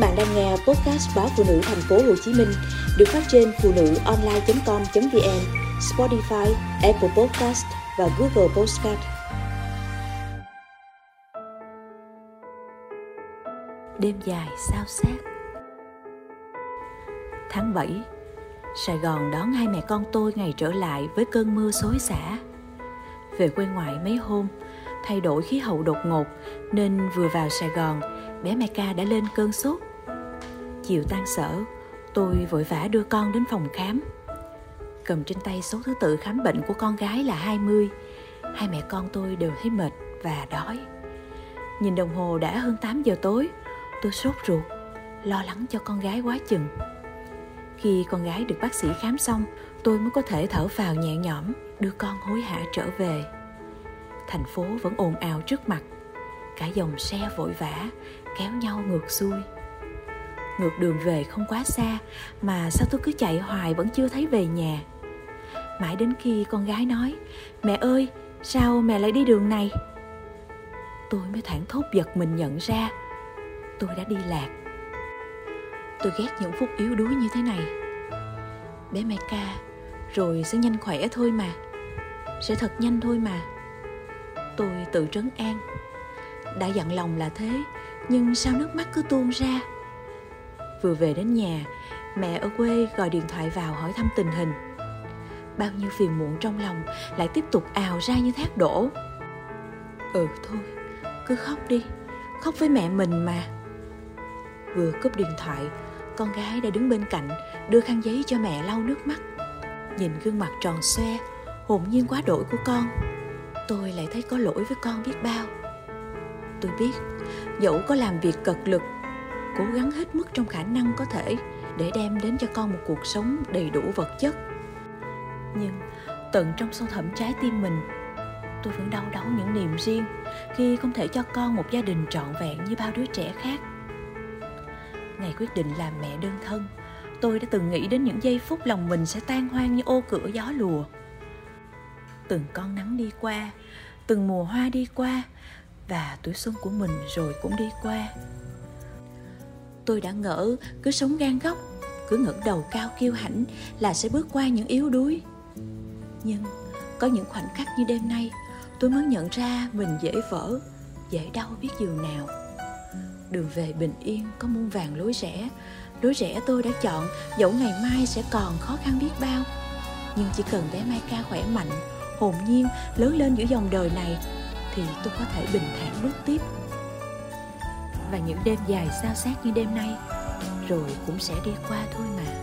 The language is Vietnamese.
bạn đang nghe podcast báo phụ nữ thành phố Hồ Chí Minh được phát trên phụ nữ online.com.vn, Spotify, Apple Podcast và Google Podcast. Đêm dài sao sát Tháng 7 Sài Gòn đón hai mẹ con tôi ngày trở lại với cơn mưa xối xả. Về quê ngoại mấy hôm, thay đổi khí hậu đột ngột nên vừa vào Sài Gòn, bé Meca đã lên cơn sốt. Chiều tan sở, tôi vội vã đưa con đến phòng khám. Cầm trên tay số thứ tự khám bệnh của con gái là 20. Hai mẹ con tôi đều thấy mệt và đói. Nhìn đồng hồ đã hơn 8 giờ tối, tôi sốt ruột, lo lắng cho con gái quá chừng. Khi con gái được bác sĩ khám xong, tôi mới có thể thở vào nhẹ nhõm, đưa con hối hả trở về. Thành phố vẫn ồn ào trước mặt, cả dòng xe vội vã kéo nhau ngược xuôi. Ngược đường về không quá xa mà sao tôi cứ chạy hoài vẫn chưa thấy về nhà. Mãi đến khi con gái nói, mẹ ơi, sao mẹ lại đi đường này? Tôi mới thảng thốt giật mình nhận ra, tôi đã đi lạc. Tôi ghét những phút yếu đuối như thế này. Bé mẹ ca rồi sẽ nhanh khỏe thôi mà. Sẽ thật nhanh thôi mà. Tôi tự trấn an. Đã dặn lòng là thế nhưng sao nước mắt cứ tuôn ra? Vừa về đến nhà, mẹ ở quê gọi điện thoại vào hỏi thăm tình hình. Bao nhiêu phiền muộn trong lòng lại tiếp tục ào ra như thác đổ. Ừ thôi, cứ khóc đi, khóc với mẹ mình mà. Vừa cúp điện thoại, con gái đã đứng bên cạnh, đưa khăn giấy cho mẹ lau nước mắt. Nhìn gương mặt tròn xoe, hồn nhiên quá đổi của con. Tôi lại thấy có lỗi với con biết bao. Tôi biết, dẫu có làm việc cật lực cố gắng hết mức trong khả năng có thể để đem đến cho con một cuộc sống đầy đủ vật chất. Nhưng tận trong sâu thẳm trái tim mình, tôi vẫn đau đớn những niềm riêng khi không thể cho con một gia đình trọn vẹn như bao đứa trẻ khác. Ngày quyết định làm mẹ đơn thân, tôi đã từng nghĩ đến những giây phút lòng mình sẽ tan hoang như ô cửa gió lùa. Từng con nắng đi qua, từng mùa hoa đi qua và tuổi xuân của mình rồi cũng đi qua tôi đã ngỡ, cứ sống gan góc, cứ ngẩng đầu cao kiêu hãnh là sẽ bước qua những yếu đuối. Nhưng có những khoảnh khắc như đêm nay, tôi mới nhận ra mình dễ vỡ, dễ đau biết dường nào. Đường về bình yên có muôn vàng lối rẽ lối rẽ tôi đã chọn, dẫu ngày mai sẽ còn khó khăn biết bao. Nhưng chỉ cần bé mai ca khỏe mạnh, hồn nhiên lớn lên giữa dòng đời này, thì tôi có thể bình thản bước tiếp và những đêm dài sao xét như đêm nay, rồi cũng sẽ đi qua thôi mà.